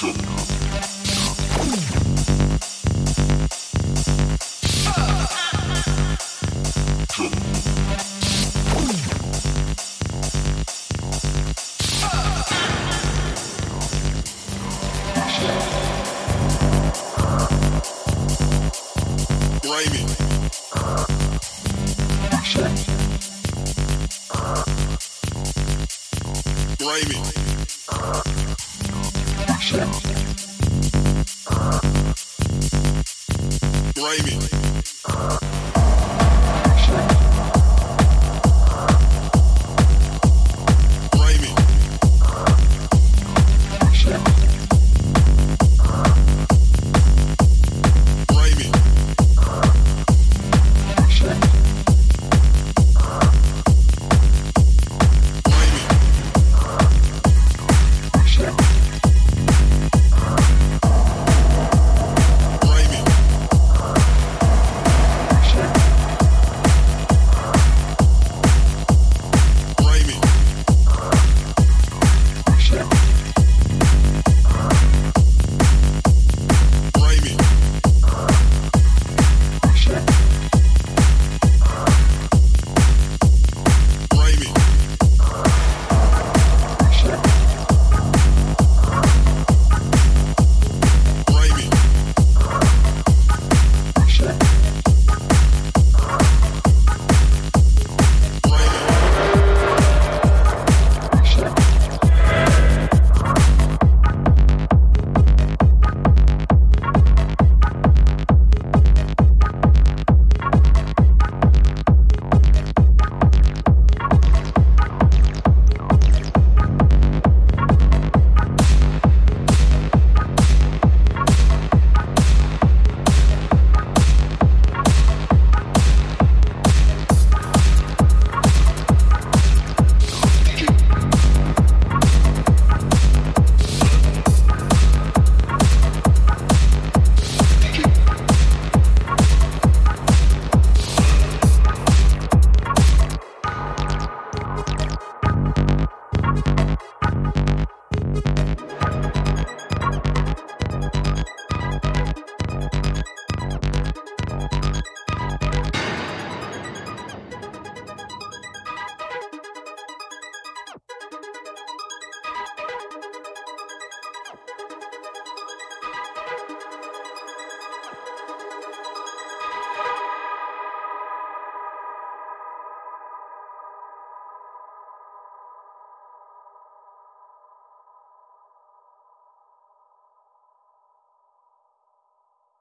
Jackson.